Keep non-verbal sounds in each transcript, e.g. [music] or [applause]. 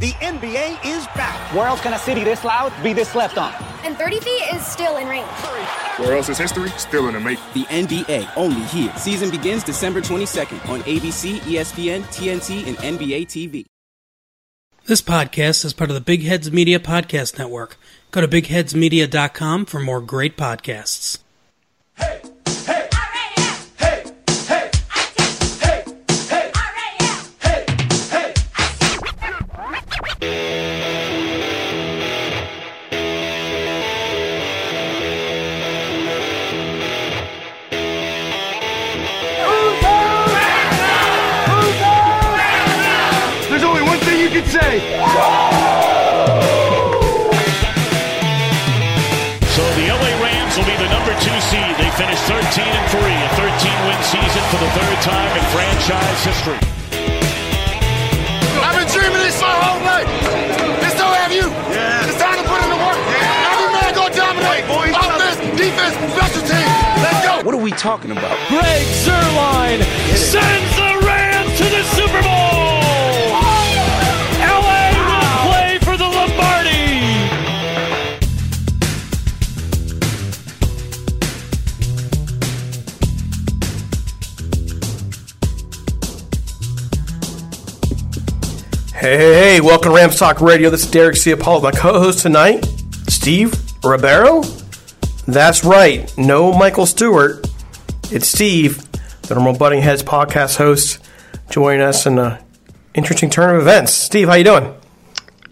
The NBA is back. Where else can a city this loud be this left on? And 30 feet is still in range. Where else is history still in the making? The NBA, only here. Season begins December 22nd on ABC, ESPN, TNT, and NBA TV. This podcast is part of the Big Heads Media Podcast Network. Go to bigheadsmedia.com for more great podcasts. Finished 13 and 3, a 13 win season for the third time in franchise history. I've been dreaming this my whole life. And so have you. Yeah. It's time to put in the work. Yeah. Every man go dominate. Offense, defense, special teams. Let's go. What are we talking about? Greg Zuerlein sends the Rams to the Super Bowl. Hey, welcome to Rams Talk Radio. This is Derek C. Apollo. My co host tonight, Steve Ribeiro. That's right, no Michael Stewart. It's Steve, the normal Butting Heads podcast host, joining us in an interesting turn of events. Steve, how you doing?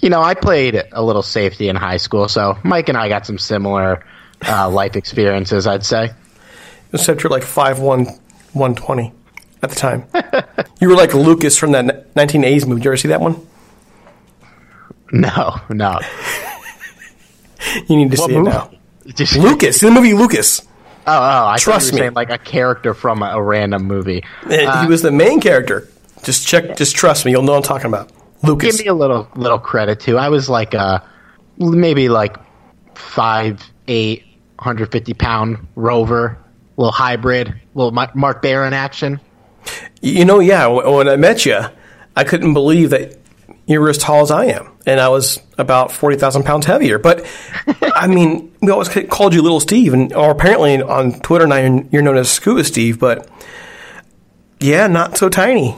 You know, I played a little safety in high school, so Mike and I got some similar uh, life experiences, I'd say. Except you're like 5'1", 120 at the time. [laughs] you were like Lucas from that 1980s movie. Did you ever see that one? No, no. [laughs] You need to What see movie? it now. [laughs] Just, Lucas, the movie Lucas. Oh, oh, I Trust thought you were me. saying like a character from a, a random movie. Uh, he was the main character. Just check. Just trust me. You'll know what I'm talking about. Lucas. Give me a little little credit too. I was like a maybe like five eight, 150 pound rover, little hybrid, little Ma- Mark Barron action. You know, yeah. When I met you, I couldn't believe that you were as tall as I am, and I was about forty thousand pounds heavier. But I [laughs] mean, we always called you Little Steve, and or apparently on Twitter now you're, you're known as Scuba Steve. But yeah, not so tiny.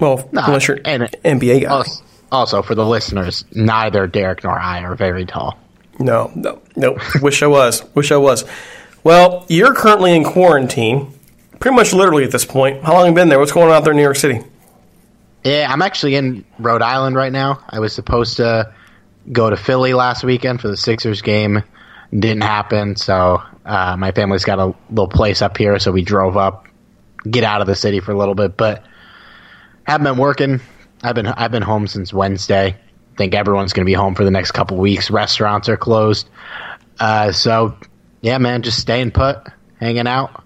Well, Nah, unless you're an NBA guy. Also, also, for the listeners, neither Derek nor I are very tall. No, no, no. Wish I was. Wish I was. Well, you're currently in quarantine, pretty much literally at this point. How long have you been there? What's going on out there in New York City? Yeah, I'm actually in Rhode Island right now. I was supposed to go to Philly last weekend for the Sixers game. Didn't happen, so uh, my family's got a little place up here, so we drove up get out of the city for a little bit. But haven't been working. I've been I've been home since Wednesday. think everyone's going to be home for the next couple weeks. Restaurants are closed. Uh, so yeah, man, just staying put, hanging out.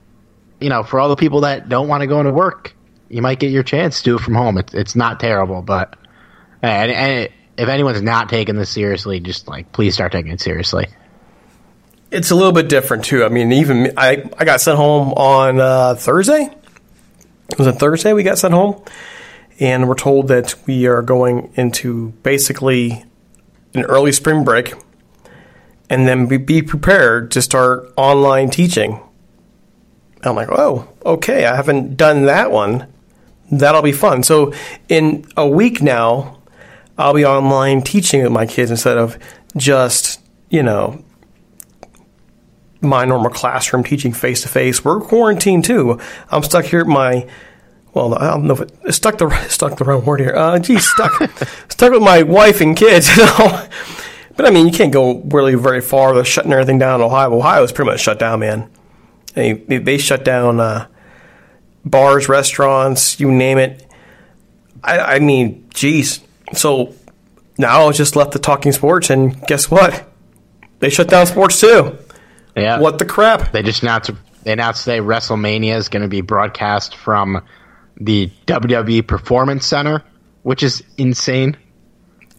You know, for all the people that don't want to go into work, you might get your chance to do it from home. It's it's not terrible, but and, and if anyone's not taking this seriously, just like please start taking it seriously. It's a little bit different too. I mean, even I I got sent home on uh, Thursday. It was a Thursday we got sent home, and we're told that we are going into basically an early spring break, and then be, be prepared to start online teaching. I'm like, oh, okay. I haven't done that one. That'll be fun. So in a week now, I'll be online teaching with my kids instead of just you know my normal classroom teaching face to face. We're quarantined too. I'm stuck here at my well, I don't know if it, stuck the [laughs] stuck the wrong word here. Uh, geez, stuck [laughs] stuck with my wife and kids. [laughs] You know? But I mean, you can't go really very far with shutting everything down in Ohio. Ohio is pretty much shut down, man. They, they shut down uh, bars, restaurants, you name it. I, I mean, geez. So now I just left the talking sports, and guess what? They shut down sports too. Yeah. What the crap? They just announced they announced today WrestleMania is going to be broadcast from the WWE Performance Center, which is insane.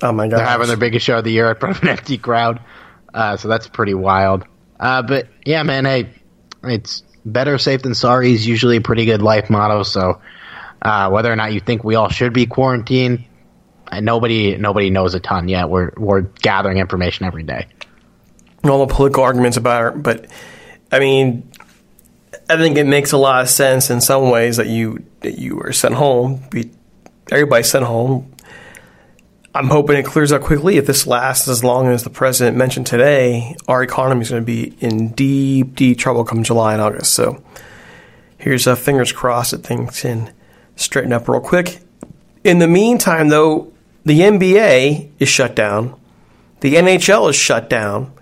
Oh my god! They're having their biggest show of the year in front of an empty crowd, uh, so that's pretty wild. Uh, but yeah, man, hey, it's better safe than sorry is usually a pretty good life motto. So uh, whether or not you think we all should be quarantined, uh, nobody nobody knows a ton yet. We're we're gathering information every day. All the political arguments about it, but I mean, I think it makes a lot of sense in some ways that you that you were sent home. Be, everybody's sent home. I'm hoping it clears up quickly. If this lasts as long as the president mentioned today, our economy is going to be in deep, deep trouble come July and August. So here's a fingers crossed that things can straighten up real quick. In the meantime, though, the NBA is shut down, the NHL is shut down,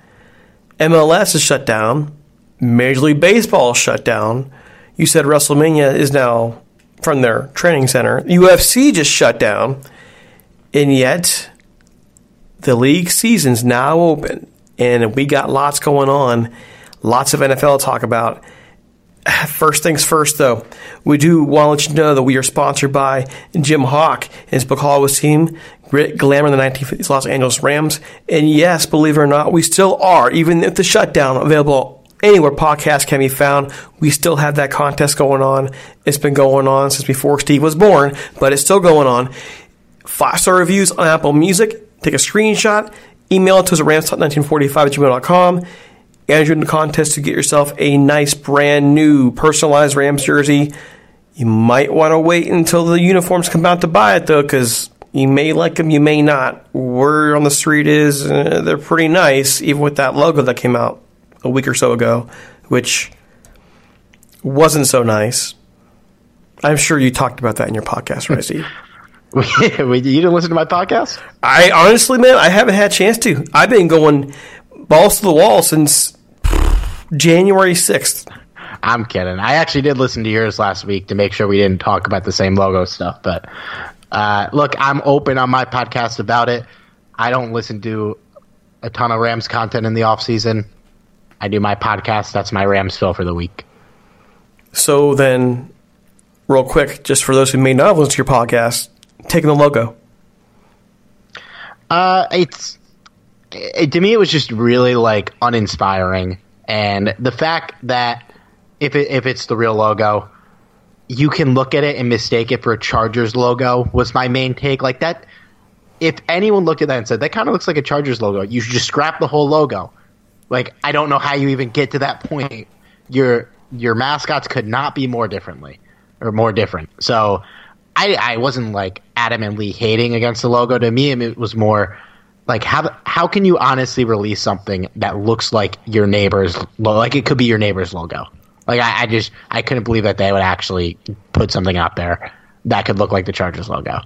MLS is shut down, Major League Baseball is shut down. You said WrestleMania is now from their training center. UFC just shut down. And yet, the league season's now open, and we got lots going on, lots of NFL to talk about. [sighs] First things first, though, we do want to let you know that we are sponsored by Jim Hawk and his book Hollywood's team, Grit, Glamour, the 1950s Los Angeles Rams. And yes, believe it or not, we still are, even if the shutdown, available anywhere podcasts can be found. We still have that contest going on. It's been going on since before Steve was born, but it's still going on. Five star reviews on Apple Music. Take a screenshot, email it to us at ramstalk1945 at gmail.com. Enter in the contest to get yourself a nice brand new personalized Rams jersey. You might want to wait until the uniforms come out to buy it though, because you may like them, you may not. Word on the street is uh, they're pretty nice, even with that logo that came out a week or so ago, which wasn't so nice. I'm sure you talked about that in your podcast, right, [laughs] Steve? [laughs] you didn't listen to my podcast? I honestly, man, I haven't had a chance to. I've been going balls to the wall since January 6th. I'm kidding. I actually did listen to yours last week to make sure we didn't talk about the same logo stuff. But uh, look, I'm open on my podcast about it. I don't listen to a ton of Rams content in the off season. I do my podcast. That's my Rams fill for the week. So then, real quick, just for those who may not have listened to your podcast, taking the logo. Uh, it's it, to me, it was just really like uninspiring, and the fact that if it, if it's the real logo, you can look at it and mistake it for a Chargers logo was my main take. Like that, if anyone looked at that and said that kind of looks like a Chargers logo, you should just scrap the whole logo. Like I don't know how you even get to that point. Your your mascots could not be more differently or more different. So I I wasn't like adamantly hating against the logo. To me, it was more like how how can you honestly release something that looks like your neighbor's like it could be your neighbor's logo. Like I, I just I couldn't believe that they would actually put something out there that could look like the Chargers logo.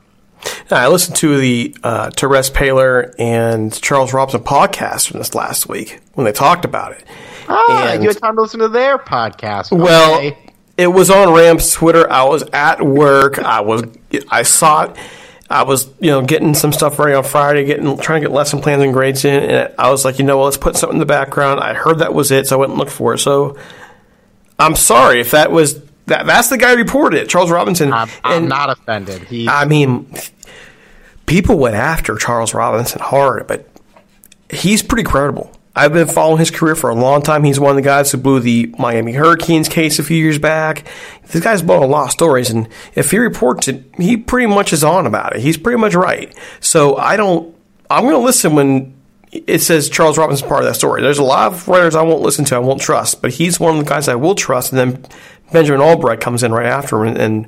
I listened to the uh, Terez Paylor and Charles Robinson podcast from this last week when they talked about it. Ah, and, you had time to listen to their podcast. Well, okay. It was on Rams Twitter. I was at work. I was I saw it. I was you know getting some stuff ready on Friday, getting trying to get lesson plans and grades in, and I was like, you know, what, let's put something in the background. I heard that was it, so I went and looked for it. So I'm sorry if that was that. That's the guy who reported it, Charles Robinson. I'm, I'm not offended. He, I mean, people went after Charles Robinson hard, but he's pretty credible. I've been following his career for a long time. He's one of the guys who blew the Miami Hurricanes case a few years back. This guy's blown a lot of stories, and if he reports it, he pretty much is on about it. He's pretty much right. So I don't. I'm going to listen when it says Charles Robinson's part of that story. There's a lot of writers I won't listen to, I won't trust, but he's one of the guys I will trust. And then Benjamin Allbright comes in right after and, and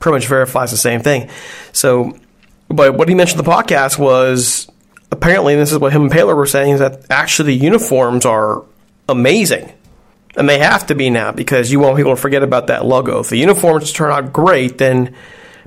pretty much verifies the same thing. So, but what he mentioned the podcast was apparently, this is what him and Paylor were saying, is that actually the uniforms are amazing. And they have to be now because you want people to forget about that logo. If the uniforms turn out great, then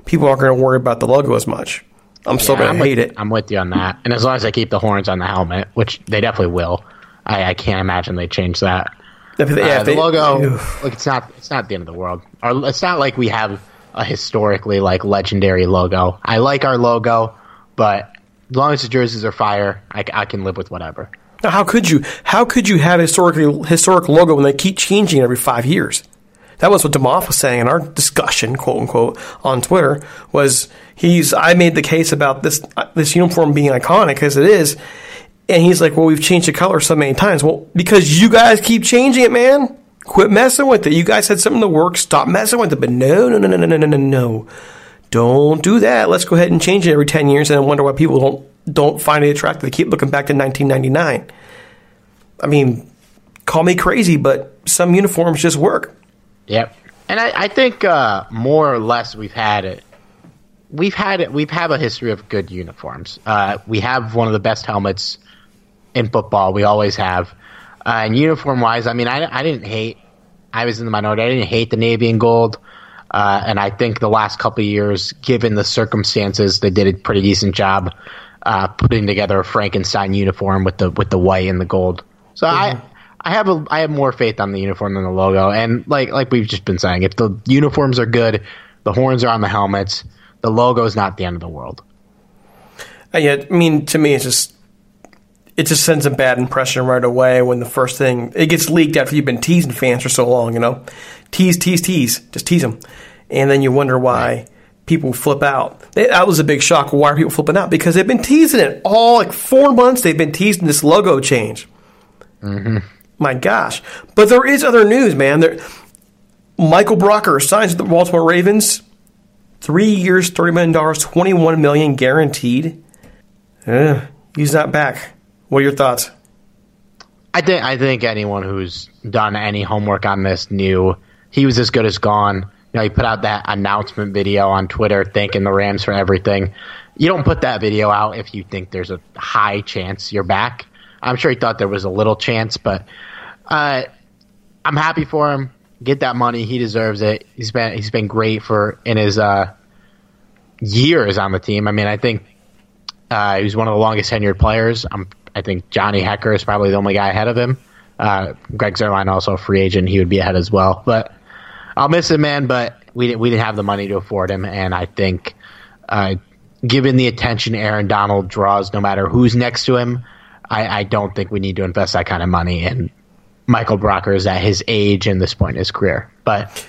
people aren't going to worry about the logo as much. I'm still Yeah, going to hate with, it. I'm with you on that. And as long as they keep the horns on the helmet, which they definitely will, I, I can't imagine they change that. If they- yeah, Uh, if the they- logo, Oof. like it's not, it's not the end of the world. Or it's not like we have a historically like legendary logo. I like our logo, but as long as the jerseys are fire, I, I can live with whatever. Now, how could you? How could you have a historically historic logo when they keep changing every five years? That was what Demoff was saying in our discussion, quote unquote, on Twitter. Was he's? I made the case about this this uniform being iconic as it is, and he's like, "Well, we've changed the color so many times. Well, because you guys keep changing it, man. Quit messing with it. You guys had something to work. Stop messing with it. But no, no, no, no, no, no, no, no. Don't do that. Let's go ahead and change it every ten years, and I wonder why people don't don't find it attractive. They keep looking back to 1999. I mean, call me crazy, but some uniforms just work. Yep. And I, I think uh, more or less we've had it. We've had it. We've have a history of good uniforms. Uh, we have one of the best helmets in football. We always have. Uh, and uniform wise, I mean, I, I didn't hate. I was in the minority. I didn't hate the navy and gold. Uh, and I think the last couple of years, given the circumstances, they did a pretty decent job uh, putting together a Frankenstein uniform with the with the white and the gold. So I I have a I have more faith on the uniform than the logo. And like like we've just been saying, if the uniforms are good, the horns are on the helmets, the logo is not the end of the world. And yet, I mean, to me, it's just it just sends a bad impression right away when the first thing it gets leaked after you've been teasing fans for so long. You know, tease, tease, tease, just tease them, and then you wonder why people flip out. That was a big shock. Why are people flipping out? Because they've been teasing it all like four months. They've been teasing this logo change. Mm-hmm. My gosh! But there is other news, man. There, Michael Brockers signs with the Baltimore Ravens. Three years, thirty million dollars, twenty-one million guaranteed. He's not back. What are your thoughts? I think I think anyone who's done any homework on this knew he was as good as gone. You know, he put out that announcement video on Twitter thanking the Rams for everything. You don't put that video out if you think there's a high chance you're back. I'm sure he thought there was a little chance, but uh, I'm happy for him. Get that money, he deserves it. He's been he's been great for in his uh, years on the team. I mean, I think uh, he was one of the longest tenured players. I'm, I think Johnny Hekker is probably the only guy ahead of him. Uh, Greg Zuerlein also a free agent; he would be ahead as well. But I'll miss him, man. But we didn't we didn't have the money to afford him, and I think, uh, given the attention Aaron Donald draws, no matter who's next to him, I, I don't think we need to invest that kind of money in Michael Brocker is at his age and this point in his career. But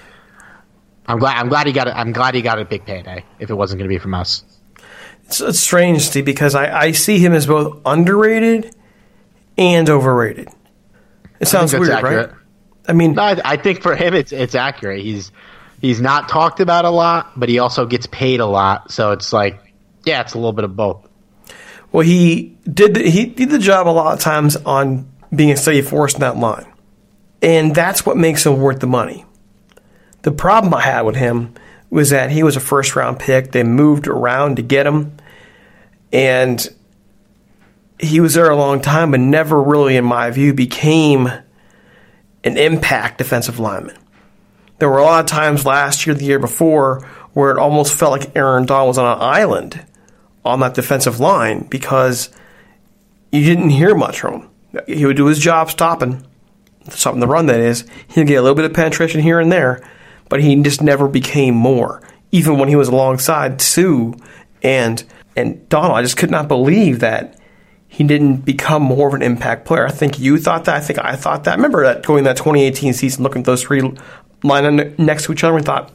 I'm glad I'm glad he got it. I'm glad he got a big payday. If it wasn't going to be from us. It's, it's strange, Steve, because I, I see him as both underrated and overrated. It sounds weird, accurate. right? I mean, No, I, I think for him it's it's accurate. He's he's not talked about a lot, but he also gets paid a lot. So it's like, yeah, it's a little bit of both. well, he did the, he did the job a lot of times on being a steady force in that line, and that's what makes him worth the money. The problem I had with him was that he was a first round pick. They moved around to get him, and he was there a long time, but never really, in my view, became an impact defensive lineman. There were a lot of times last year, the year before, where it almost felt like Aaron Donald was on an island on that defensive line because you didn't hear much from him. He would do his job stopping, stopping the run, that is. He'd get a little bit of penetration here and there, but he just never became more. Even when he was alongside Suh and and Donald, I just could not believe that he didn't become more of an impact player. I think you thought that. I think I thought that. I remember that going that 2018 season, looking at those three lining next to each other, and thought,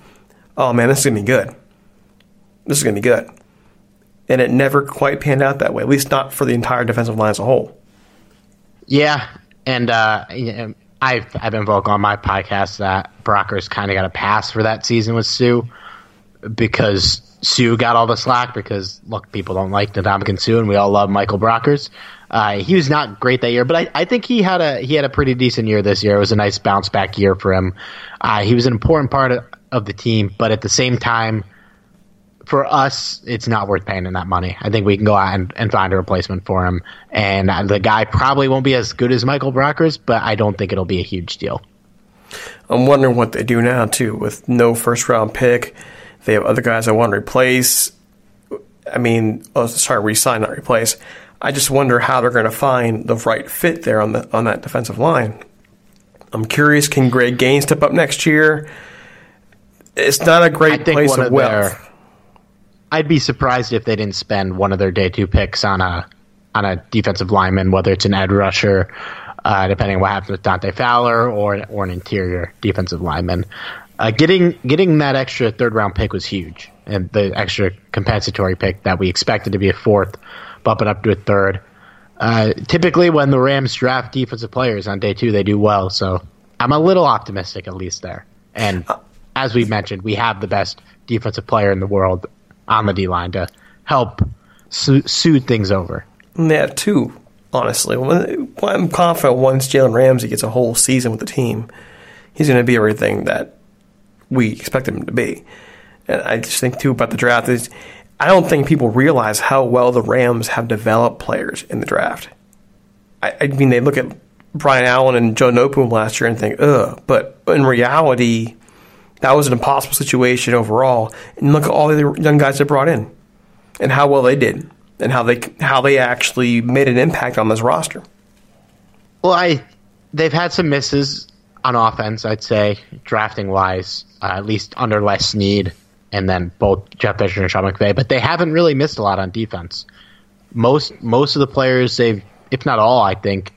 "Oh man, this is gonna be good. This is gonna be good." And it never quite panned out that way. At least not for the entire defensive line as a whole. Yeah, and uh, I've I've been vocal on my podcast that Brockers kind of got a pass for that season with Suh because Suh got all the slack because look, people don't like Ndamukong Suh, and we all love Michael Brockers. Uh, he was not great that year, but I, I think he had a he had a pretty decent year this year. It was a nice bounce back year for him. Uh, he was an important part of, of the team, but at the same time, for us, it's not worth paying him that money. I think we can go out and, and find a replacement for him. And uh, the guy probably won't be as good as Michael Brockers, but I don't think it'll be a huge deal. I'm wondering what they do now too, with no first round pick. They have other guys I want to replace. I mean, oh, sorry, resign, not replace. I just wonder how they're going to find the right fit there on the on that defensive line. I'm curious. Can Greg Gaines step up next year? It's not a great place of, of wealth. Their, I'd be surprised if they didn't spend one of their day two picks on a on a defensive lineman, whether it's an edge rusher, uh, depending on what happens with Dante Fowler, or or an interior defensive lineman. Uh, getting getting that extra third round pick was huge, and the extra compensatory pick that we expected to be a fourth, bumping up to a third. Uh, typically, when the Rams draft defensive players on day two, they do well. So I'm a little optimistic, at least there. And as we mentioned, we have the best defensive player in the world on the D line to help soothe things over. Yeah, too. Honestly, I'm confident once Jalen Ramsey gets a whole season with the team, he's going to be everything that we expect him to be. And I just think too about the draft is I don't think people realize how well the Rams have developed players in the draft. I, I mean, they look at Brian Allen and Joe Noteboom last year and think, ugh, but in reality, that was an impossible situation overall. And look at all the young guys they brought in and how well they did and how they how they actually made an impact on this roster. Well, I they've had some misses on offense, I'd say, drafting wise, uh, at least under Les Snead and then both Jeff Fisher and Sean McVay, but they haven't really missed a lot on defense. Most most of the players they've, if not all, I think,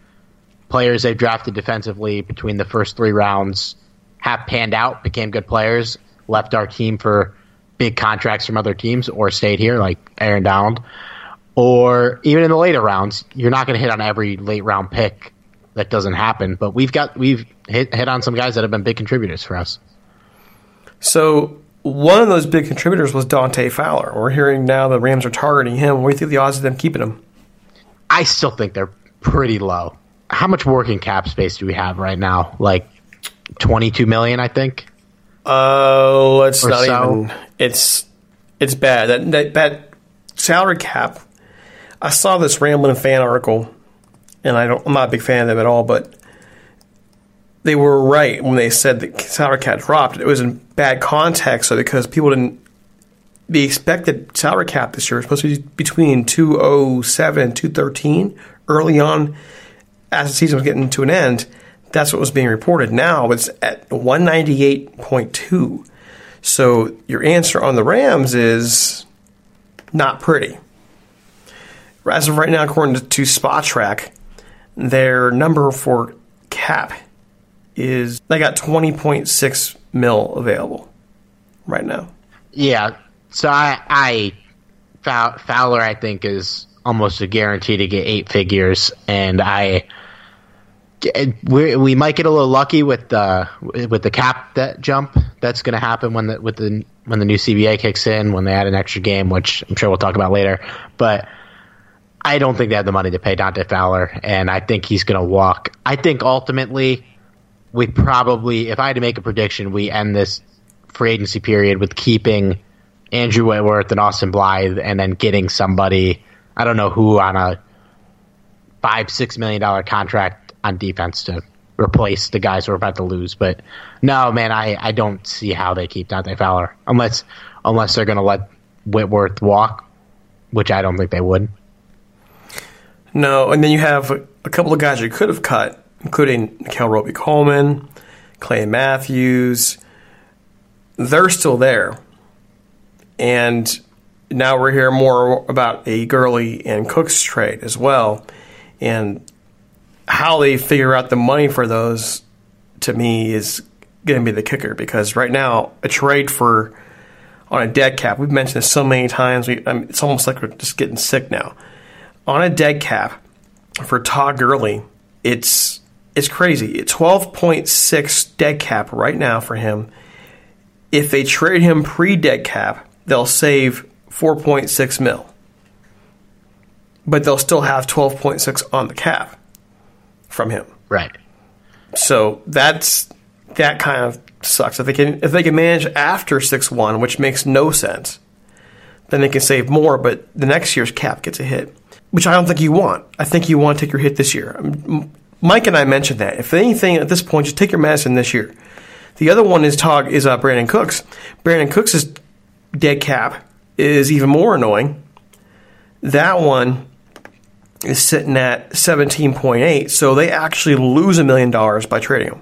players they've drafted defensively between the first three rounds have panned out, became good players, left our team for big contracts from other teams, or stayed here, like Aaron Donald. Or even in the later rounds, you're not going to hit on every late round pick. That doesn't happen, but we've got we've hit, hit on some guys that have been big contributors for us. So one of those big contributors was Dante Fowler. We're hearing now the Rams are targeting him. What do you think the odds of them keeping him? I still think they're pretty low. How much working cap space do we have right now? Like twenty-two million, I think. Oh, uh, it's not so. even. It's it's bad. That, that that salary cap. I saw this rambling fan article, and I don't. I'm not a big fan of them at all, but they were right when they said that salary cap dropped. It was in bad context, so because people didn't. The expected salary cap this year was supposed to be between 207 and 213 early on as the season was getting to an end. That's what was being reported. Now it's at 198.2. So your answer on the Rams is not pretty. As of right now, according to, to Spotrac, their number for cap is they got 20.6 mil available right now. Yeah. So I, I Fowler, I think, is almost a guarantee to get eight figures, and I we might get a little lucky with the with the cap that jump that's going to happen when the with the when the new CBA kicks in when they add an extra game, which I'm sure we'll talk about later. But I don't think they have the money to pay Dante Fowler, and I think he's going to walk. I think ultimately we probably, if I had to make a prediction, we end this free agency period with keeping Andrew Whitworth and Austin Blythe, and then getting somebody I don't know who on a five six million dollar contract on defense to replace the guys we're about to lose. But no, man, I, I don't see how they keep Dante Fowler unless unless they're going to let Whitworth walk, which I don't think they would. No, and then you have a couple of guys you could have cut including Nickell Robey-Coleman, Clay Matthews, they're still there. And now we're hearing more about a Gurley and Cooks trade as well. And how they figure out the money for those to me is going to be the kicker because right now a trade for on a dead cap we've mentioned this so many times we, I mean, it's almost like we're just getting sick now on a dead cap for Todd Gurley it's it's crazy 12.6 dead cap right now for him if they trade him pre dead cap they'll save 4.6 mil but they'll still have 12.6 on the cap from him Right. so that's that kind of sucks. If they can if they can manage after six one, which makes no sense, then they can save more. But the next year's cap gets a hit, which I don't think you want. I think you want to take your hit this year. Um, Mike and I mentioned that. If anything, at this point, just take your medicine this year. The other one is Tog is uh, Brandin Cooks. Brandin Cooks' dead cap is even more annoying. That one is sitting at 17.8, so they actually lose a million dollars by trading him.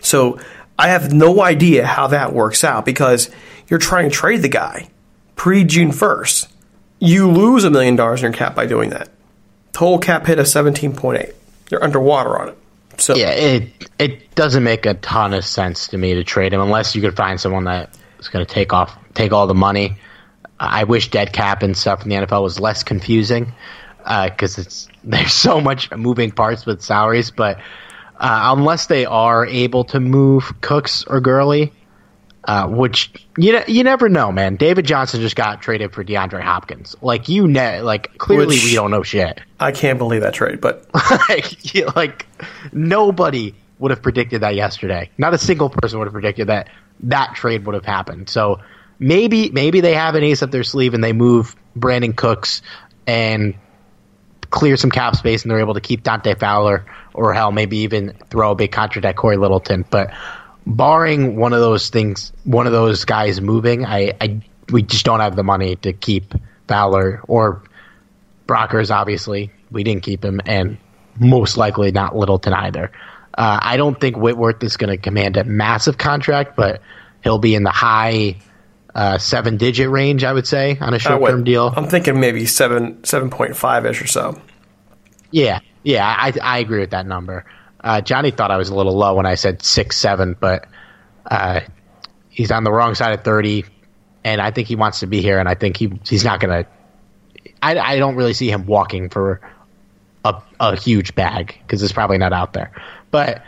So I have no idea how that works out because you're trying to trade the guy pre June 1st. You lose a million dollars in your cap by doing that. Total cap hit of 17.8. You're underwater on it. So yeah, it it doesn't make a ton of sense to me to trade him unless you could find someone that is going to take off take all the money. I wish dead cap and stuff in the NFL was less confusing because it's [laughs] there's so much moving parts with salaries. But uh, unless they are able to move Cooks or Gurley, uh, which you ne- you never know, man. David Johnson just got traded for DeAndre Hopkins. Like you, ne- like clearly Which- we don't know shit. I can't believe that trade, but [laughs] like, you- like nobody would have predicted that yesterday. Not a single person would have predicted that that trade would have happened. So maybe maybe they have an ace up their sleeve and they move Brandin Cooks and clear some cap space and they're able to keep Dante Fowler or hell maybe even throw a big contract at Cory Littleton. But barring one of those things, one of those guys moving, I, I we just don't have the money to keep Fowler or Brockers. Obviously, we didn't keep him, and most likely not Littleton either. Uh, I don't think Whitworth is going to command a massive contract, but he'll be in the high uh, seven digit range, I would say, on a short would- term deal. I'm thinking maybe seven seven point five ish or so. Yeah, yeah, I I agree with that number. Uh, Johnny thought I was a little low when I said six seven, but uh, he's on the wrong side of thirty, and I think he wants to be here, and I think he he's not gonna. I, I don't really see him walking for a a huge bag because it's probably not out there, but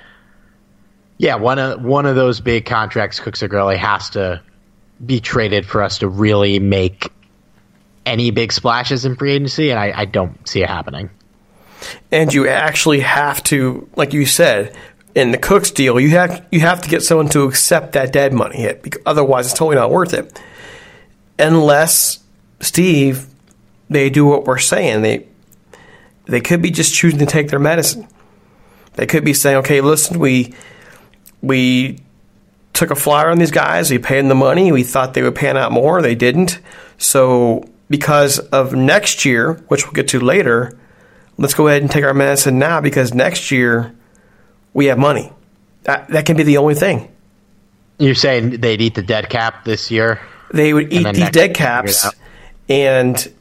yeah, one of one of those big contracts, Cooks or Gurley, has to be traded for us to really make any big splashes in free agency, and I, I don't see it happening. And you actually have to, like you said, in the Cooks deal, you have you have to get someone to accept that dead money hit. Because otherwise, it's totally not worth it. Unless Steve, they do what we're saying. They they could be just choosing to take their medicine. They could be saying, "Okay, listen, we we took a flyer on these guys. We paid them the money. We thought they would pan out more. They didn't. So because of next year, which we'll get to later." Let's go ahead and take our medicine now because next year we have money. That that can be the only thing. You're saying they'd eat the dead cap this year? They would eat these dead year figure it caps and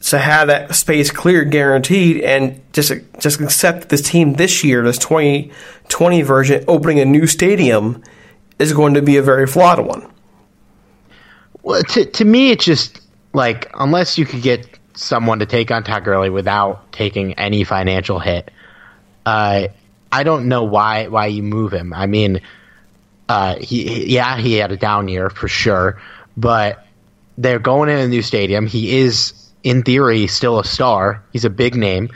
to have that space cleared guaranteed and just just accept this team this year, this 2020 version, opening a new stadium is going to be a very flawed one. Well, to to me, it's just like unless you could get someone to take on Todd Gurley without taking any financial hit, uh, I don't know why why you move him. I mean, uh, he yeah he had a down year for sure, but they're going in a new stadium. He is in theory still a star. He's a big name,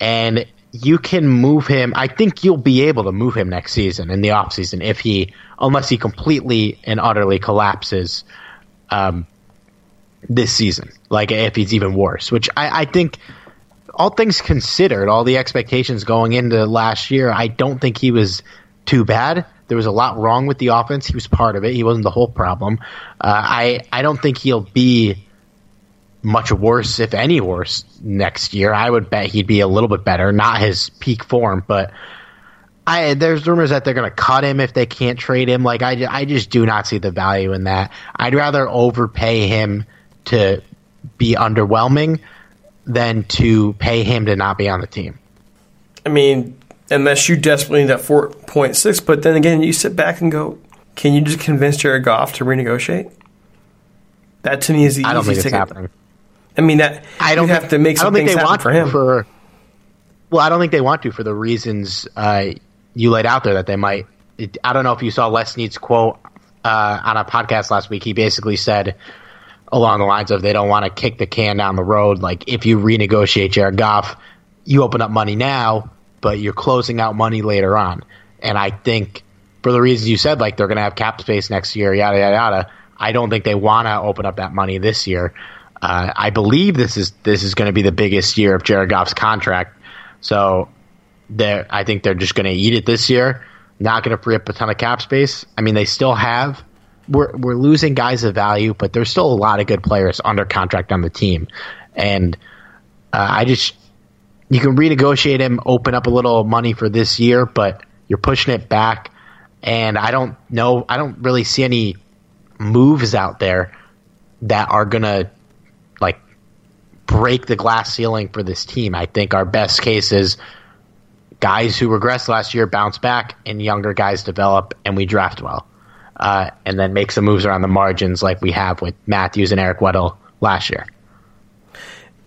and you can move him. I think you'll be able to move him next season in the offseason if he unless he completely and utterly collapses um, this season. Like if he's even worse, which I, I think, all things considered, all the expectations going into last year, I don't think he was too bad. There was a lot wrong with the offense. He was part of it. He wasn't the whole problem. Uh, I I don't think he'll be much worse, if any worse, next year. I would bet he'd be a little bit better. Not his peak form, but I there's rumors that they're going to cut him if they can't trade him. Like I, I just do not see the value in that. I'd rather overpay him to be underwhelming than to pay him to not be on the team. I mean, unless you desperately need that four point six, but then again, you sit back and go, can you just convince Jared Goff to renegotiate? That to me is the I don't think easiest it's ticket. happening. I mean that I don't have to make I some don't think things they happen want for him. For, well, I don't think they want to for the reasons uh, you laid out there that they might. It, I don't know if you saw Les Snead's quote uh, on a podcast last week. He basically said along the lines of they don't want to kick the can down the road. Like if you renegotiate Jared Goff, you open up money now, but you're closing out money later on. And I think for the reasons you said, like they're going to have cap space next year, yada yada yada. I don't think they want to open up that money this year. Uh, I believe this is this is going to be the biggest year of Jared Goff's contract. So I think they're just going to eat it this year. Not going to free up a ton of cap space. I mean, they still have. We're we're losing guys of value, but there's still a lot of good players under contract on the team, and uh, I just you can renegotiate him, open up a little money for this year, but you're pushing it back. And I don't know. I don't really see any moves out there that are gonna like break the glass ceiling for this team. I think our best case is guys who regressed last year bounce back, and younger guys develop, and we draft well, uh, and then make some moves around the margins like we have with Matthews and Eric Weddle last year.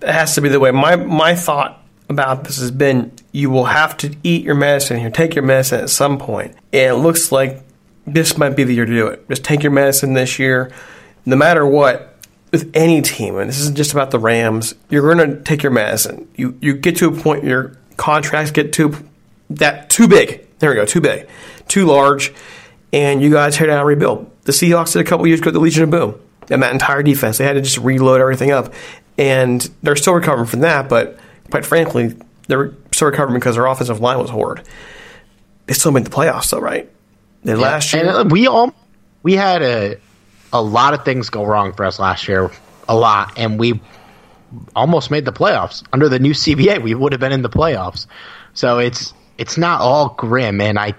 It has to be the way. My my thought about this has been you will have to eat your medicine here, take your medicine at some point. And it looks like this might be the year to do it. Just take your medicine this year. No matter what, with any team, and this isn't just about the Rams, you're gonna take your medicine. You you get to a point your contracts get too that too big. There we go, too big, too large, and you gotta tear down and rebuild. The Seahawks did a couple years ago the Legion of Boom. And that entire defense, they had to just reload everything up. And they're still recovering from that, but quite frankly, they're still recovering because their offensive line was horrid. They still made the playoffs, though, right? They last year. and we all we had a a lot of things go wrong for us last year, a lot, and we almost made the playoffs under the new CBA. We would have been in the playoffs, so it's it's not all grim, and I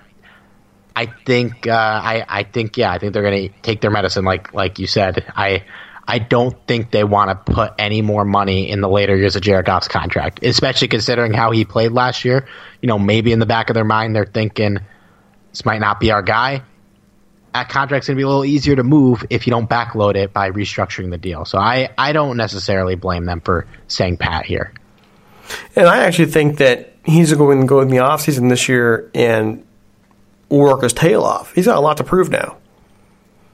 I think uh, I I think yeah, I think they're going to take their medicine, like like you said. I I don't think they want to put any more money in the later years of Jared Goff's contract, especially considering how he played last year. You know, maybe in the back of their mind they're thinking this might not be our guy. That contract's going to be a little easier to move if you don't backload it by restructuring the deal. So I, I don't necessarily blame them for saying pat here. And I actually think that he's going to go in the offseason this year and work his tail off. He's got a lot to prove now.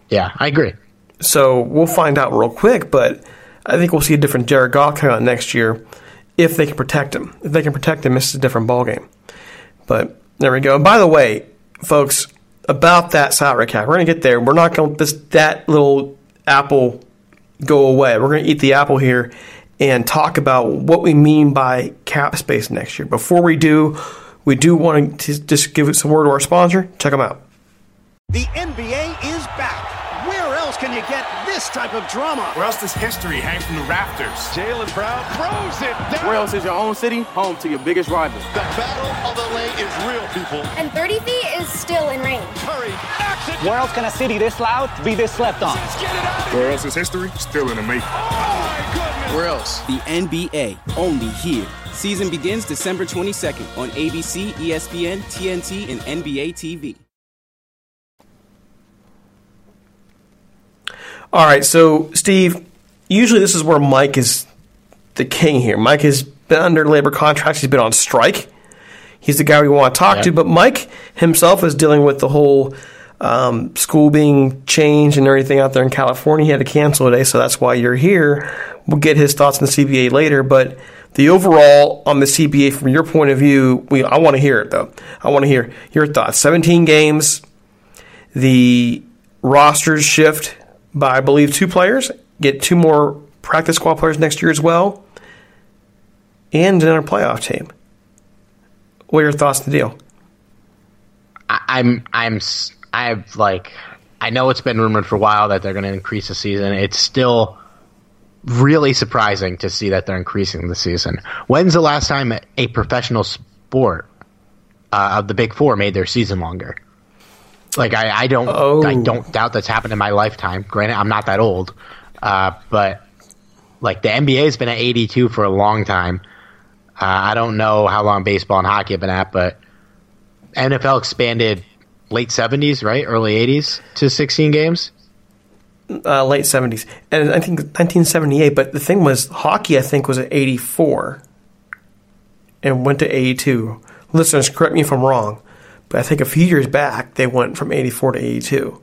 Yeah, I agree. So we'll find out real quick, but I think we'll see a different Jared Goff come out next year if they can protect him. If they can protect him, it's a different ballgame. But there we go. And by the way, folks, about that salary cap, we're going to get there. We're not going to let that little apple go away. We're going to eat the apple here and talk about what we mean by cap space next year. Before we do, we do want to just give some word to our sponsor. Check them out. The NBA is back. Where else can you get this type of drama? Where else does history hang from the rafters? Jaylen Brown throws it down. Where else is your own city home to your biggest rival? The battle of LA is real, people. And 30 feet is still in range. Curry knocks it. Where else can a city this loud be this slept on? Let's get it out of Where else is history still in the making? Oh, my goodness. Where else? The NBA, only here. Season begins December 22nd on ABC, ESPN, TNT, and NBA TV. All right, so Steve, usually this is where Mike is the king here. Mike has been under labor contracts. He's been on strike. He's the guy we want to talk to. But Mike himself is dealing with the whole um, school being changed and everything out there in California. He had to cancel today, so that's why you're here. We'll get his thoughts on the CBA later, but the overall on the CBA from your point of view, we I want to hear it though. I want to hear your thoughts. 17 games, the rosters shift by I believe two players, get two more practice squad players next year as well, and another playoff team. What are your thoughts on the deal? I'm I'm I've like I know it's been rumored for a while that they're going to increase the season. It's still really surprising to see that they're increasing the season. When's the last time a professional sport uh, of the Big Four made their season longer. Like I, I don't Oh. I don't doubt that's happened in my lifetime. Granted, I'm not that old, uh, but like the NBA's been at 82 for a long time. Uh, I don't know how long baseball and hockey have been at, but NFL expanded late 70s, right, early 80s to 16 games. uh, late seventies, and I think nineteen seventy eight. But the thing was, hockey I think was at eighty four, and went to eighty two. Listeners, correct me if I'm wrong, but I think a few years back they went from eighty four to eighty two.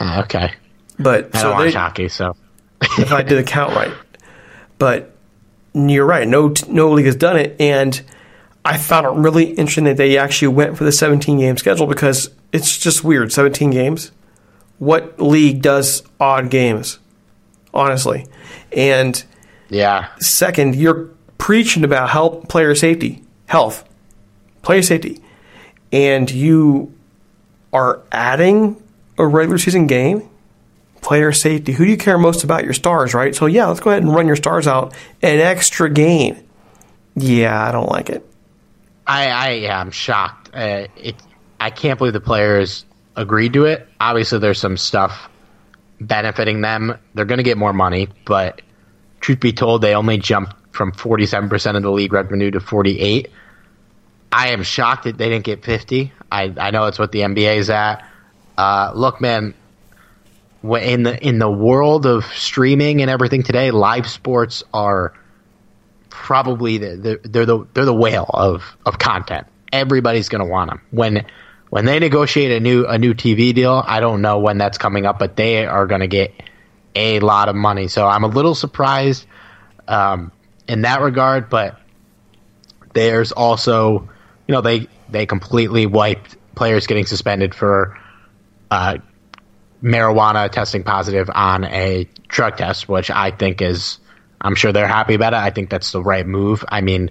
Uh, okay, But I so don't watch they, hockey, so [laughs] if I did the count right, but you're right. No, no league has done it, and I found it really interesting that they actually went for the 17 game schedule because it's just weird. 17 games. What league does odd games? Honestly, and yeah. second, you're preaching about health, player safety, health, player safety, and you are adding a regular season game player safety. Who do you care most about? Your stars, right? So yeah, let's go ahead and run your stars out an extra game. Yeah, I don't like it. I, I I'm shocked. Uh, it, I can't believe the players agreed to it. Obviously, there's some stuff benefiting them. They're going to get more money, but truth be told, they only jumped from 47% of the league revenue to 48. I am shocked that they didn't get 50. I, I know it's what the NBA is at. Uh, look, man, in the in the world of streaming and everything today, live sports are probably the, the, they're the they're the whale of of content. Everybody's going to want them when when they negotiate a new a new TV deal. I don't know when that's coming up, but they are going to get a lot of money. So I'm a little surprised um, in that regard, but there's also you know they they completely wiped players getting suspended for uh, marijuana testing positive on a drug test, which I think is, I'm sure they're happy about it. I think that's the right move. I mean,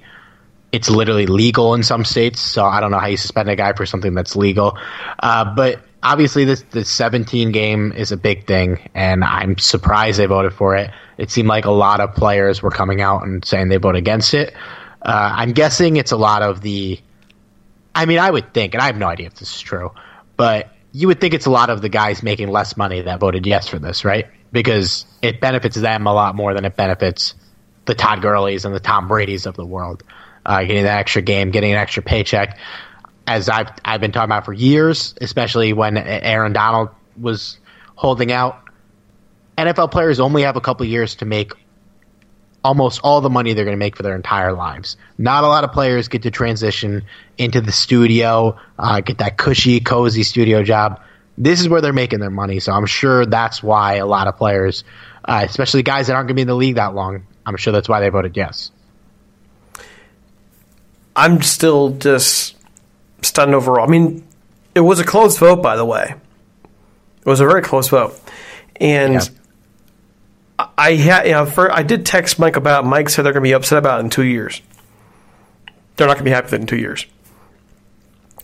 it's literally legal in some states, so I don't know how you suspend a guy for something that's legal. Uh, but obviously, this the 17 game is a big thing, and I'm surprised they voted for it. It seemed like a lot of players were coming out and saying they vote against it. Uh, I'm guessing it's a lot of the. I mean, I would think, and I have no idea if this is true, but you would think it's a lot of the guys making less money that voted yes for this, right? Because it benefits them a lot more than it benefits the Todd Gurley's and the Tom Brady's of the world. Uh, getting that extra game, getting an extra paycheck, as I've I've been talking about for years, especially when Aaron Donald was holding out. NFL players only have a couple years to make almost all the money they're going to make for their entire lives. Not a lot of players get to transition into the studio, uh, get that cushy, cozy studio job. This is where they're making their money, so I'm sure that's why a lot of players, uh, especially guys that aren't going to be in the league that long, I'm sure that's why they voted yes. I'm still just stunned overall. I mean, it was a close vote, by the way. It was a very close vote, and Yeah. I had, you know, for, I did text Mike about. it. Mike said they're going to be upset about it in two years. They're not going to be happy with it in two years.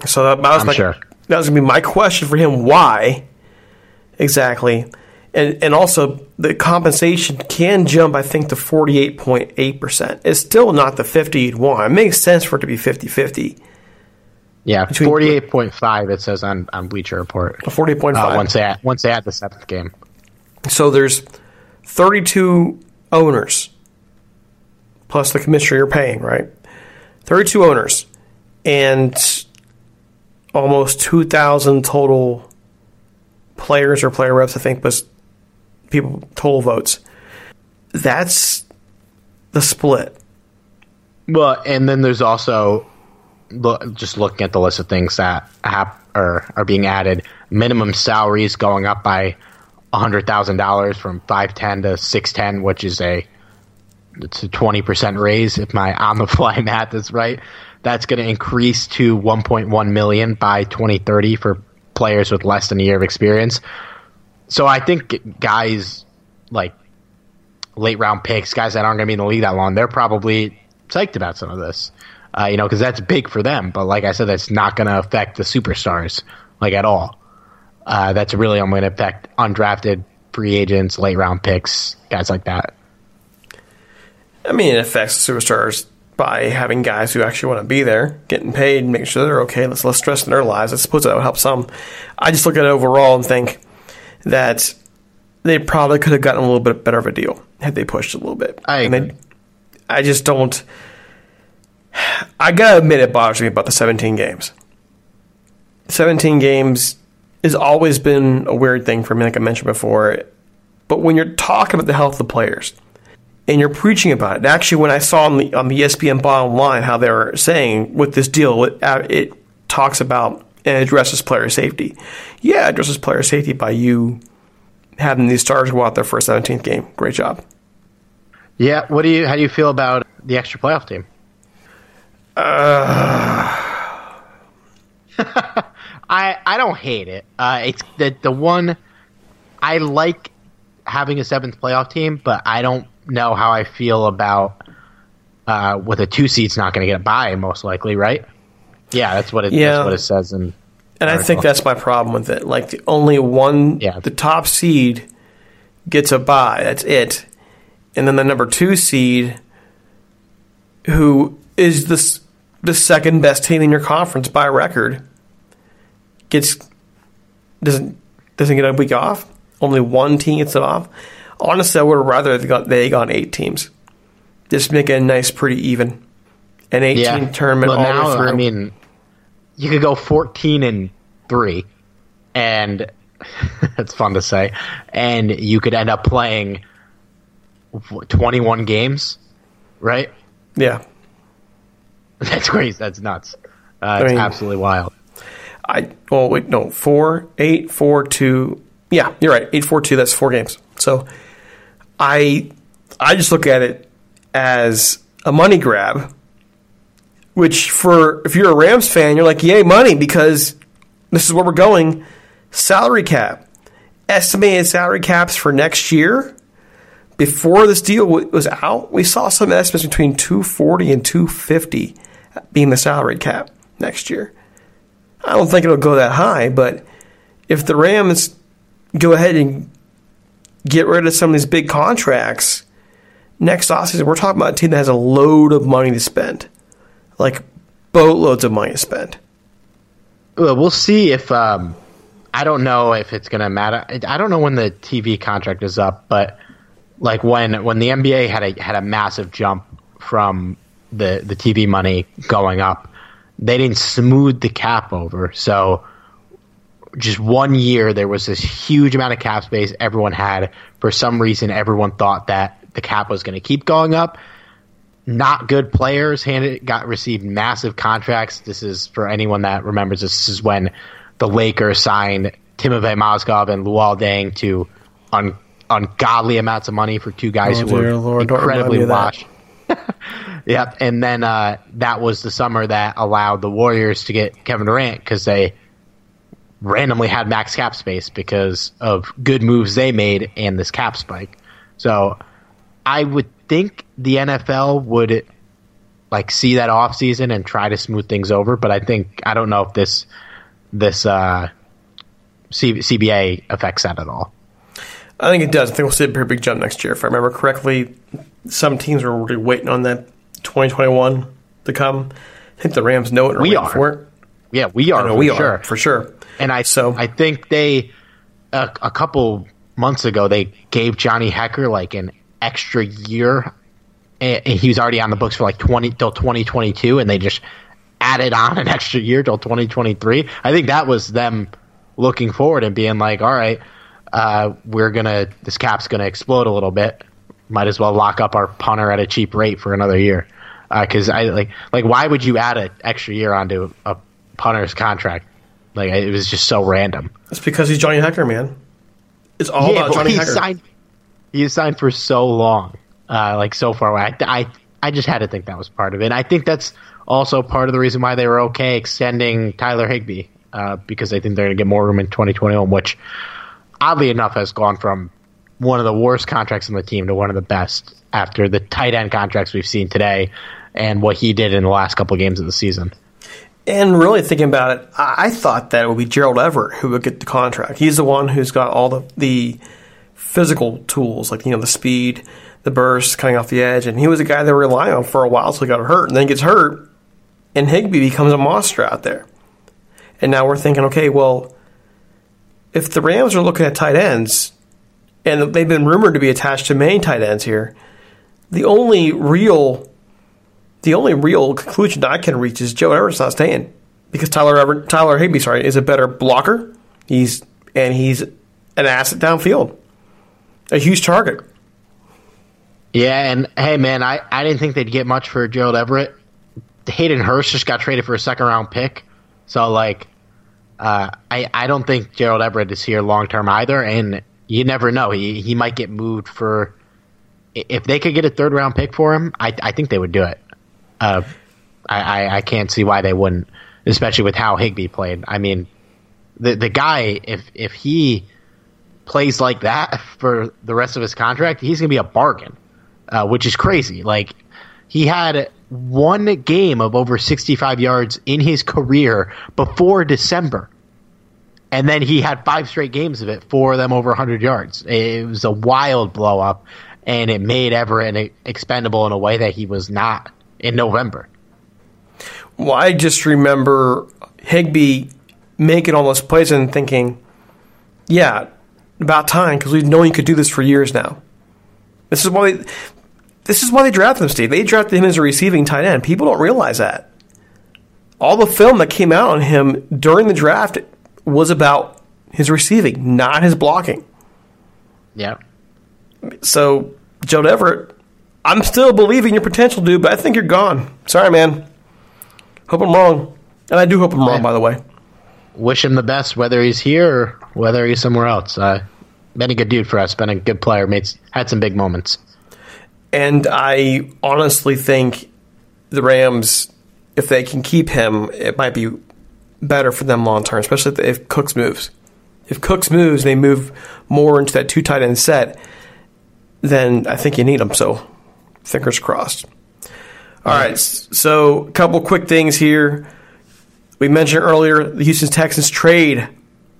So that, that was I'm my, sure. That was going to be my question for him. Why exactly? And and also the compensation can jump, I think, to forty eight point eight percent. It's still not the fifty you'd want. It makes sense for it to be 50-50. Yeah, forty-eight point five. It says on, on Bleacher Report. Forty eight point Uh, once they add, once they add the seventh game. So there's 32 owners plus the commissioner you're paying, right? 32 owners and almost 2,000 total players or player reps, I think was people total votes. That's the split. Well, and then there's also just looking at the list of things that hap- or are being added. Minimum salaries going up by hundred thousand dollars from five ten to six ten, which is a it's a twenty percent raise if my on the fly math is right. That's going to increase to one point one million by twenty thirty for players with less than a year of experience. So I think guys like late round picks, guys that aren't going to be in the league that long, they're probably psyched about some of this. Uh, you know, because that's big for them. But like I said, that's not going to affect the superstars like at all. Uh, that's really only going to affect undrafted free agents, late round picks, guys like that. I mean, it affects superstars by having guys who actually want to be there, getting paid, making sure they're okay, less less stress in their lives. I suppose that would help some. I just look at it overall and think that they probably could have gotten a little bit better of a deal had they pushed a little bit. I And they- I just don't. I gotta admit, it bothers me about the 17 games. 17 games has always been a weird thing for me, like I mentioned before. But when you're talking about the health of the players and you're preaching about it, actually, when I saw on the on the ESPN bottom line how they were saying with this deal, it, uh, it talks about and addresses player safety. Yeah, it addresses player safety by you having these stars go out there for a 17th game. Great job. Yeah. What do you? How do you feel about the extra playoff team? [laughs] I I don't hate it. Uh, it's the the one I like having a seventh playoff team, but I don't know how I feel about uh, with a two seed's not going to get by most likely, right? Yeah, that's what it. Yeah. That's what it says in. And I think that's my problem with it. Like the only one, the top seed gets a bye. That's it. And then the number two seed, who is the the second best team in your conference by record, gets doesn't doesn't get a week off. Only one team gets it off. Honestly, I would have rather they got they got eight teams. Just make it a nice, pretty even. An eighteen tournament Well, all now, through. I mean, you could go fourteen and three, and [laughs] it's fun to say, and you could end up playing twenty-one games, right? yeah. [laughs] That's crazy. That's nuts. Uh, I it's mean- absolutely wild. I oh wait no four eight four two yeah you're right eight four two that's four games so I I just look at it as a money grab which for if you're a Rams fan you're like yay money because this is where we're going. Salary cap. Estimated salary caps for next year. Before this deal was out we saw some estimates between 240 and 250 being the salary cap next year. I don't think it'll go that high, but if the Rams go ahead and get rid of some of these big contracts next offseason, we're talking about a team that has a load of money to spend, like boatloads of money to spend. Well, we'll see if um, I don't know if it's going to matter. I don't know when the TV contract is up, but like when when the NBA had a had a massive jump from the the TV money going up, they didn't smooth the cap over. So just one year there was this huge amount of cap space everyone had. For some reason, everyone thought that the cap was going to keep going up not good players handed got received massive contracts. This is for anyone that remembers. This is when the Lakers signed Timothy Mozgov and Luol Deng to un, ungodly amounts of money for two guys Oh, who were Lord, incredibly washed. [laughs] Yep, and then uh, that was the summer that allowed the Warriors to get Kevin Durant because they randomly had max cap space because of good moves they made and this cap spike. So I would think the NFL would like see that off season and try to smooth things over, but I think I don't know if this this uh, C- CBA affects that at all. I think it does. I think we'll see a pretty big jump next year. If I remember correctly, some teams were really waiting on that 2021 to come. I think the Rams know it. We are. for it. Yeah, we are. Know for we sure. are for sure. And I so I think they a, a couple months ago they gave Johnny Hekker like an extra year, and, he was already on the books for like twenty till twenty twenty two, and they just added on an extra year till twenty twenty three. I think that was them looking forward and being like, all right, uh, we're gonna this cap's gonna explode a little bit. Might as well lock up our punter at a cheap rate for another year. Because I like like why would you add an extra year onto a punter's contract? Like it was just so random. It's because he's Johnny Hekker, man. It's all yeah, about Johnny he Hekker. signed. He signed for so long, uh, like so far away. I, I I just had to think that was part of it. And I think that's also part of the reason why they were okay extending Tyler Higbee uh, because I think they're going to get more room in 2021, which oddly enough has gone from one of the worst contracts on the team to one of the best after the tight end contracts we've seen today and what he did in the last couple of games of the season. And really thinking about it, I thought that it would be Gerald Everett who would get the contract. He's the one who's got all the, the physical tools, like you know the speed, the burst, cutting off the edge, and he was a guy they relying on for a while, so he got hurt, and then he gets hurt, and Higbee becomes a monster out there. And now we're thinking, okay, well, if the Rams are looking at tight ends, and they've been rumored to be attached to main tight ends here, the only real, the only real conclusion I can reach is Joe Everett's not staying because Tyler Everett, Tyler Higbee, sorry, is a better blocker. He's and he's an asset downfield, a huge target. Yeah, and hey, man, I, I didn't think they'd get much for Gerald Everett. Hayden Hurst just got traded for a second round pick, so like, uh, I I don't think Gerald Everett is here long term either, and you never know. He he might get moved for. If they could get a third round pick for him, I I think they would do it. Uh, I, I I can't see why they wouldn't, especially with how Higbee played. I mean, the the guy if if he plays like that [laughs] for the rest of his contract, he's gonna be a bargain, uh, which is crazy. Like he had one game of over 65 yards in his career before December. And then he had five straight games of it, four of them over 100 yards. It was a wild blow up, and it made Everett expendable in a way that he was not in November. Well, I just remember Higbee making all those plays and thinking, yeah, about time because we've known he could do this for years now. This is why they, this is why they drafted him, Steve. They drafted him as a receiving tight end. People don't realize that. All the film that came out on him during the draft was about his receiving, not his blocking. Yeah. So, Joe Everett, I'm still believing your potential, dude, but I think you're gone. Sorry, man. Hope I'm wrong. And I do hope I'm wrong, by the way. Wish him the best, whether he's here or whether he's somewhere else. Uh, been a good dude for us. Been a good player. Made had some big moments. And I honestly think the Rams, if they can keep him, it might be better for them long term, especially if, if Cooks moves. If Cooks moves, they move more into that two tight end set. Then I think you need them. So, fingers crossed. All right, so a couple quick things here. We mentioned earlier the Houston Texans trade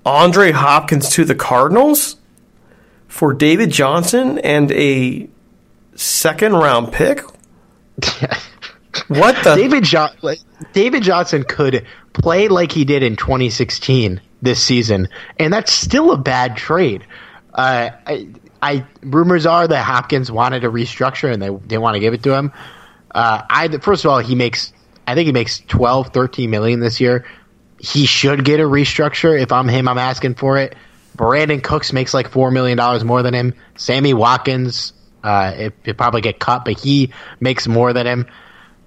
Andre Hopkins to the Cardinals for David Johnson and a second round pick. [laughs] what the David jo- David Johnson could play like he did in 2016 this season, and that's still a bad trade. Uh, I, I rumors are that Hopkins wanted to restructure and they didn't want to give it to him. Uh, I first of all, he makes I think he makes 12, 13 million this year. He should get a restructure. If I'm him, I'm asking for it. Brandin Cooks makes like four million dollars more than him. Sammy Watkins, uh, it, it probably get cut, but he makes more than him.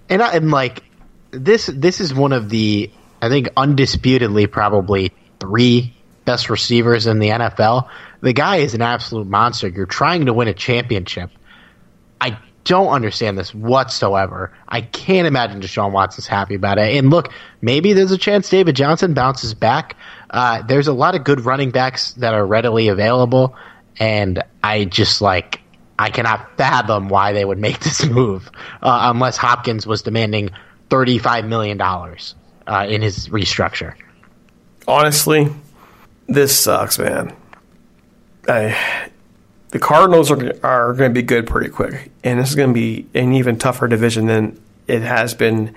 And I, and like this, this is one of the I think undisputedly probably three best receivers in the NFL. The guy is an absolute monster. You're trying to win a championship. I don't understand this whatsoever. I can't imagine Deshaun Watson's happy about it. And look, maybe there's a chance David Johnson bounces back. Uh, there's a lot of good running backs that are readily available, and I just like I cannot fathom why they would make [laughs] this move uh, unless Hopkins was demanding thirty-five million dollars uh, in his restructure. Honestly, this sucks, man. I, the Cardinals are are going to be good pretty quick, and this is going to be an even tougher division than it has been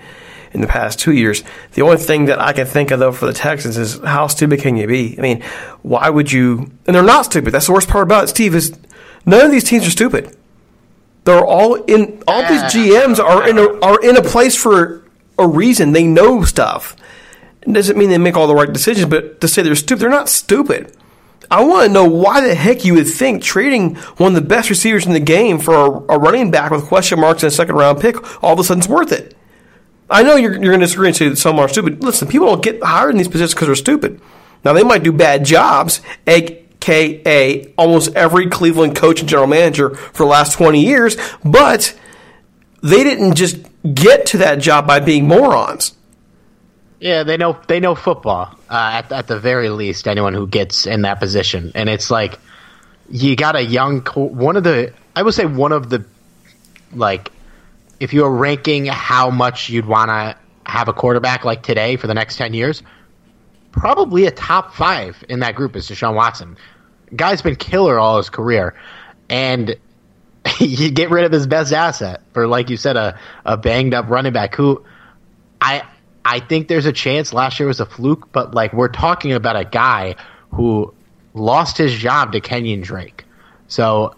in the past two years. The only thing that I can think of though for the Texans is how stupid can you be? I mean, why would you? And they're not stupid. That's the worst part about it, Steve. Is none of these teams are stupid. They're all in. All these GMs are in a, are in a place for a reason. They know stuff. It doesn't mean they make all the right decisions, but to say they're stupid, they're not stupid. I want to know why the heck you would think trading one of the best receivers in the game for a, a running back with question marks and a second round pick all of a sudden is worth it. I know you're, you're going to disagree and say that some are stupid. Listen, people don't get hired in these positions because they're stupid. Now, they might do bad jobs, aka almost every Cleveland coach and general manager for the last 20 years, but they didn't just get to that job by being morons. Yeah, they know they know football uh, at at the very least. Anyone who gets in that position, and it's like you got a young one of the I would say one of the like if you were ranking how much you'd want to have a quarterback like today for the next ten years, probably a top five in that group is Deshaun Watson. Guy's been killer all his career, and [laughs] you get rid of his best asset for, like you said, a, a banged up running back who I I think there's a chance last year was a fluke, but like we're talking about a guy who lost his job to Kenyan Drake. So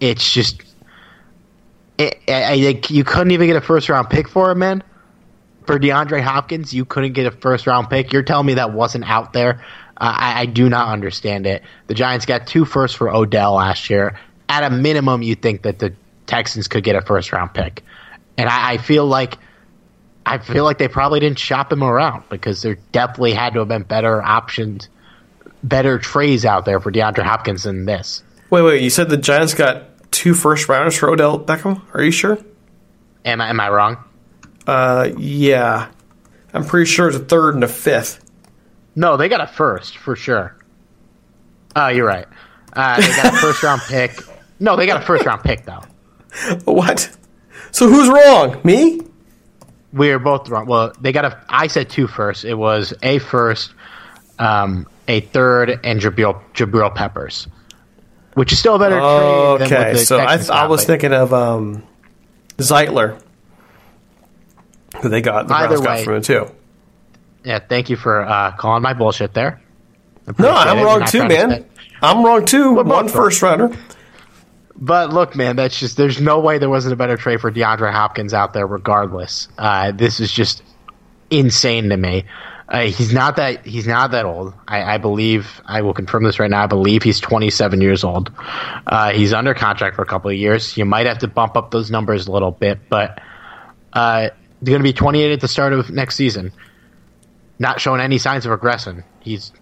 it's just it, I, I, you couldn't even get a first round pick for him, man. For DeAndre Hopkins, you couldn't get a first round pick. You're telling me that wasn't out there. Uh, I, I do not understand it. The Giants got two firsts for Odell last year. At a minimum, you think that the Texans could get a first round pick, and I, I feel like I feel like they probably didn't shop him around because there definitely had to have been better options, better trades out there for DeAndre Hopkins than this. Wait, wait. You said the Giants got two first rounders for Odell Beckham. Are you sure? Am I am I wrong? Uh, yeah. I'm pretty sure it's a third and a fifth. No, they got a first for sure. Oh, you're right. Uh, they got a [laughs] first round pick. No, they got a first round pick though. What? So who's wrong? Me? We are both wrong. Well, they got a. I said two first. It was a first, um, a third, and Jabril Jabril Peppers, which is still a better Oh, trade. okay. So I, Texans I was thinking of um, Zeitler, who they got. The Either Browns got way. from him too. Yeah, thank you for uh, calling my bullshit there. No, I'm wrong too, man. I'm wrong too. We're One first rounder. But look, man, that's just there's no way there wasn't a better trade for DeAndre Hopkins out there. Regardless, uh, this is just insane to me. Uh, he's not that he's not that old. I, I believe I will confirm this right now. I believe he's 27 years old. Uh, he's under contract for a couple of years. You might have to bump up those numbers a little bit, but uh, he's going to be 28 at the start of next season. Not showing any signs of regression. He's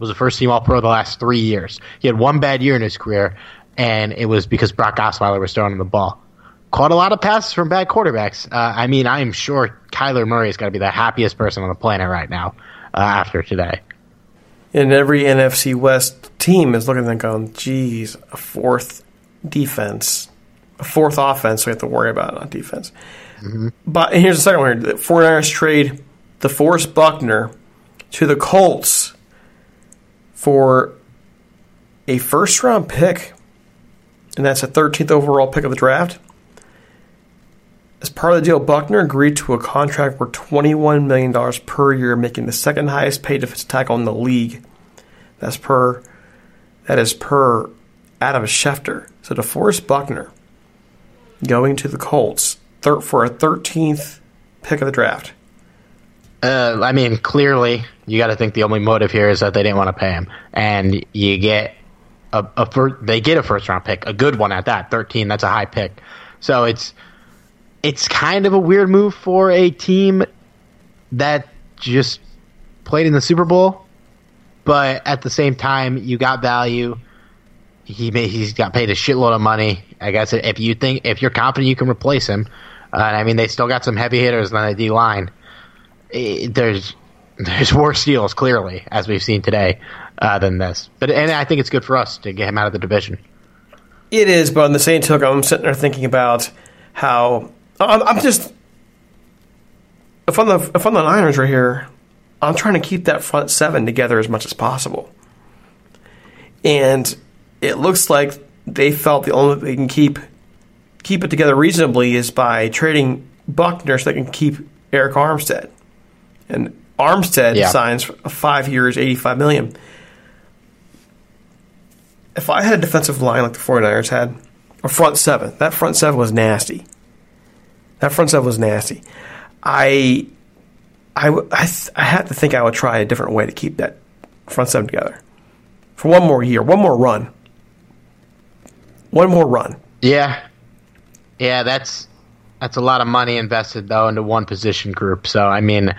was a first team All Pro the last three years. He had one bad year in his career, and it was because Brock Osweiler was throwing him the ball. Caught a lot of passes from bad quarterbacks. Uh, I mean, I am sure Kyler Murray is going to be the happiest person on the planet right now uh, after today. And every NFC West team is looking at them going, geez, a fourth defense, a fourth offense we have to worry about on defense. But here's the second one here. The 49ers trade the DeForest Buckner to the Colts for a first round pick, and that's a 13th overall pick of the draft. As part of the deal, Buckner agreed to a contract worth $21 million per year, making the second highest paid defensive tackle in the league. That's per that is per Adam Schefter. So DeForest Buckner going to the Colts thir- for a 13th pick of the draft. Uh, I mean, clearly, you got to think the only motive here is that they didn't want to pay him, and you get a, a fir- they get a first round pick, a good one at that, thirteen. That's a high pick, so it's it's kind of a weird move for a team that just played in the Super Bowl, but at the same time, you got value. He may, he's got paid a shitload of money. I guess if you think if you're confident you can replace him, uh, I mean they still got some heavy hitters on the D line eh, there's there's [laughs] worse deals clearly as we've seen today uh, than this. But and I think it's good for us to get him out of the division. It is, but on the same token, I'm sitting there thinking about how I'm, I'm just if I'm the if I'm the Niners right here, I'm trying to keep that front seven together as much as possible, and it looks like they felt the only way they can keep keep it together reasonably is by trading Buckner so they can keep Arik Armstead, and Armstead Yeah. signs for five years, eighty five million if I had a defensive line like the 49ers had, a front seven, that front seven was nasty. That front seven was nasty. I, I, I, I had to think I would try a different way to keep that front seven together for one more year, one more run, one more run. Yeah, yeah, that's that's a lot of money invested though into one position group. So I mean, uh,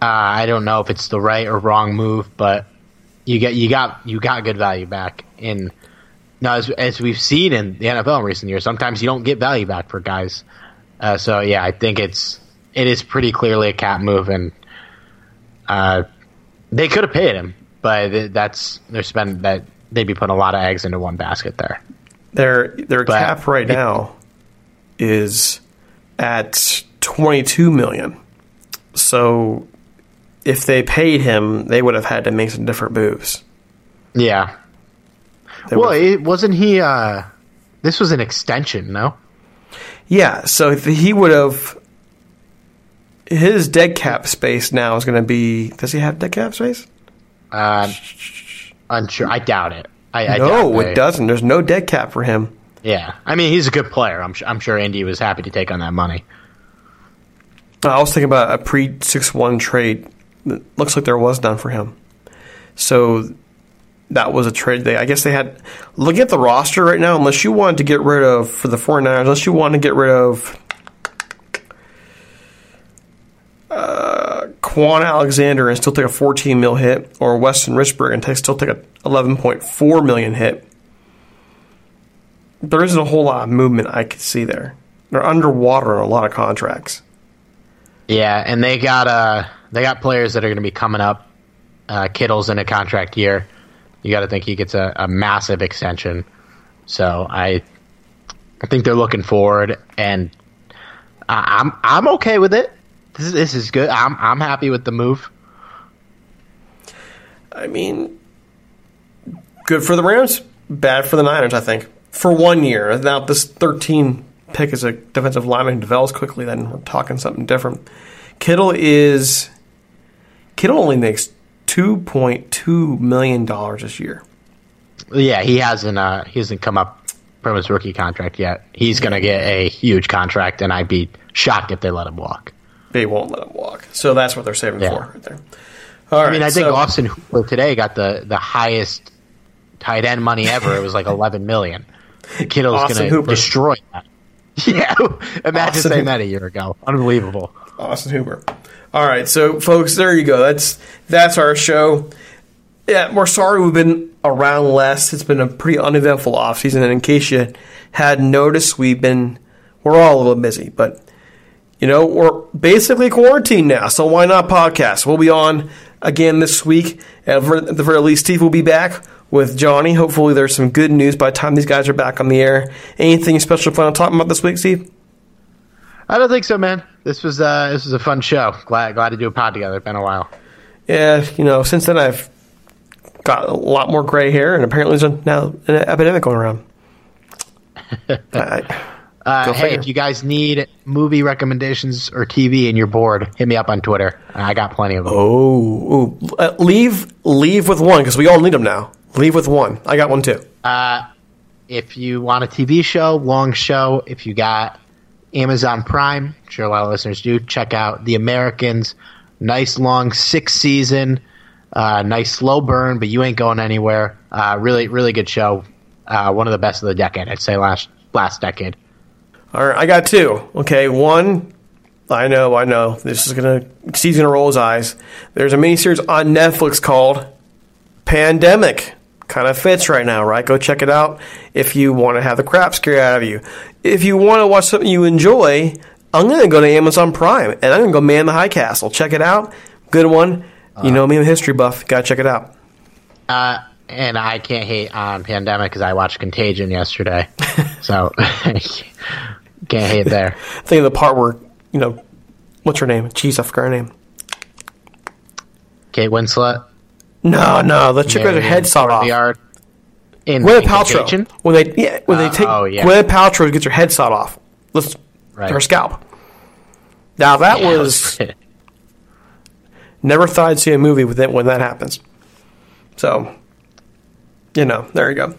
I don't know if it's the right or wrong move, but you get you got you got good value back in. Now, as, as we've seen in the NFL in recent years, sometimes you don't get value back for guys. Uh, so yeah, I think it's it is pretty clearly a cap move, and uh, they could have paid him, but that's they're spending that they'd be putting a lot of eggs into one basket there. Their their But- cap right now is at twenty two million. So if they paid him, they would have had to make some different moves. Yeah. They well, would've- it, wasn't he? Uh, this was an extension, no? yeah. So he would have his dead cap space now is going to be. Does he have dead cap space? Uh, unsure. I doubt it. I, I no, it they- doesn't. There's no dead cap for him. Yeah, I mean he's a good player. I'm sure. I'm sure Indy was happy to take on that money. I was thinking about a pre six one trade. Looks like there was none for him. So that was a trade they I guess they had looking at the roster right now, unless you wanted to get rid of for the 49ers, unless you wanted to get rid of uh, Kwon Alexander and still take a 14 mil hit, or Weston Richburg and take, still take a 11.4 million hit. There isn't a whole lot of movement I could see there. They're underwater on a lot of contracts. Yeah, and they got uh they got players that are going to be coming up. Uh, Kittle's in a contract year. You got to think he gets a, a massive extension. So I, I think they're looking forward, and I'm I'm okay with it. This is this is good. I'm I'm happy with the move. I mean, good for the Rams, bad for the Niners, I think. For one year. Now, this 13 pick as a defensive lineman who develops quickly, then we're talking something different. Kittle is. Kittle only makes $2.2 million this year. Yeah, he hasn't uh he hasn't come up from his rookie contract yet. He's going to get a huge contract, and I'd be shocked if they let him walk. They won't let him walk. So that's what they're saving Yeah. for right there. All right, I mean, I think so- Austin Hooper today got the, the highest tight end money ever. It was like [laughs] eleven million. Kittle's Austin going Hooper. to destroy that. [laughs] Yeah, imagine Austin saying that a year ago. Unbelievable. Austin Hooper. All right, so folks, there you go. That's that's our show. Yeah, we're sorry we've been around less. It's been a pretty uneventful offseason, and in case you hadn't noticed, we've been we're all a little busy, but you know we're basically quarantined now, so why not podcast? We'll be on again this week. At the very least, Steve will be back with Johnny. Hopefully, there's some good news by the time these guys are back on the air. Anything special fun to talk about this week, Steve? I don't think so, man. This was uh, this was a fun show. Glad glad to do a pod together. It's been a while. Yeah, you know, since then I've got a lot more gray hair, and apparently there's now an epidemic going around. [laughs] I- Uh, hey, if you guys need movie recommendations or TV and you're bored, hit me up on Twitter. I got plenty of them. oh, uh, leave leave with one because we all need them now. Leave with one. I got one too. Uh, if you want a TV show, long show, if you got Amazon Prime, I'm sure a lot of listeners do, check out The Americans. Nice long six season, uh, nice slow burn, but you ain't going anywhere. Uh, really, really good show. Uh, one of the best of the decade, I'd say last last decade. All right, I got two. Okay, one. I know, I know. This is gonna. Steve's gonna roll his eyes. There's a miniseries on Netflix called Pandemic. Kind of fits right now, right? Go check it out if you want to have the crap scared out of you. If you want to watch something you enjoy, I'm gonna go to Amazon Prime and I'm gonna go Man the High Castle. Check it out. Good one. You know me, I'm a history buff. Gotta check it out. Uh, and I can't hate on Pandemic because I watched Contagion yesterday, [laughs] so [laughs] can't hate there. [laughs] Think of the part where you know, what's her name? Jeez, I forgot her name. Kate Winslet. No, no, the chick with her head sawed off. Cotillard. In, Gwyneth Paltrow. Contagion? When they yeah, when they Uh, take oh, yeah. Gwyneth Paltrow gets her head sawed off. Let's Right. her scalp. Now that Yeah, was [laughs] never thought I'd see a movie with it when that happens. So, you know, there you go.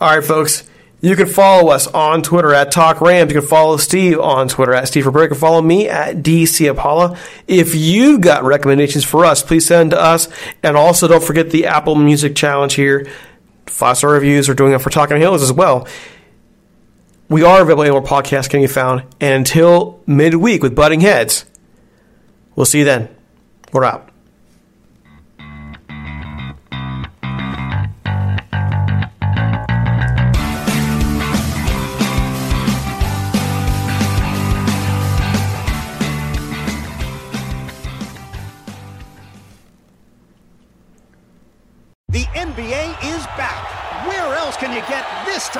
All right, folks. You can follow us on Twitter at Talk Rams. You can follow Steve on Twitter at Steve Roberto. You can follow me at DC Apollo. If you've got recommendations for us, please send to us. And also, don't forget the Apple Music Challenge here. Five star reviews. We're doing it for Talking Hills as well. We are available anywhere podcasts can be found. And until midweek with Butting Heads, we'll see you then. We're out.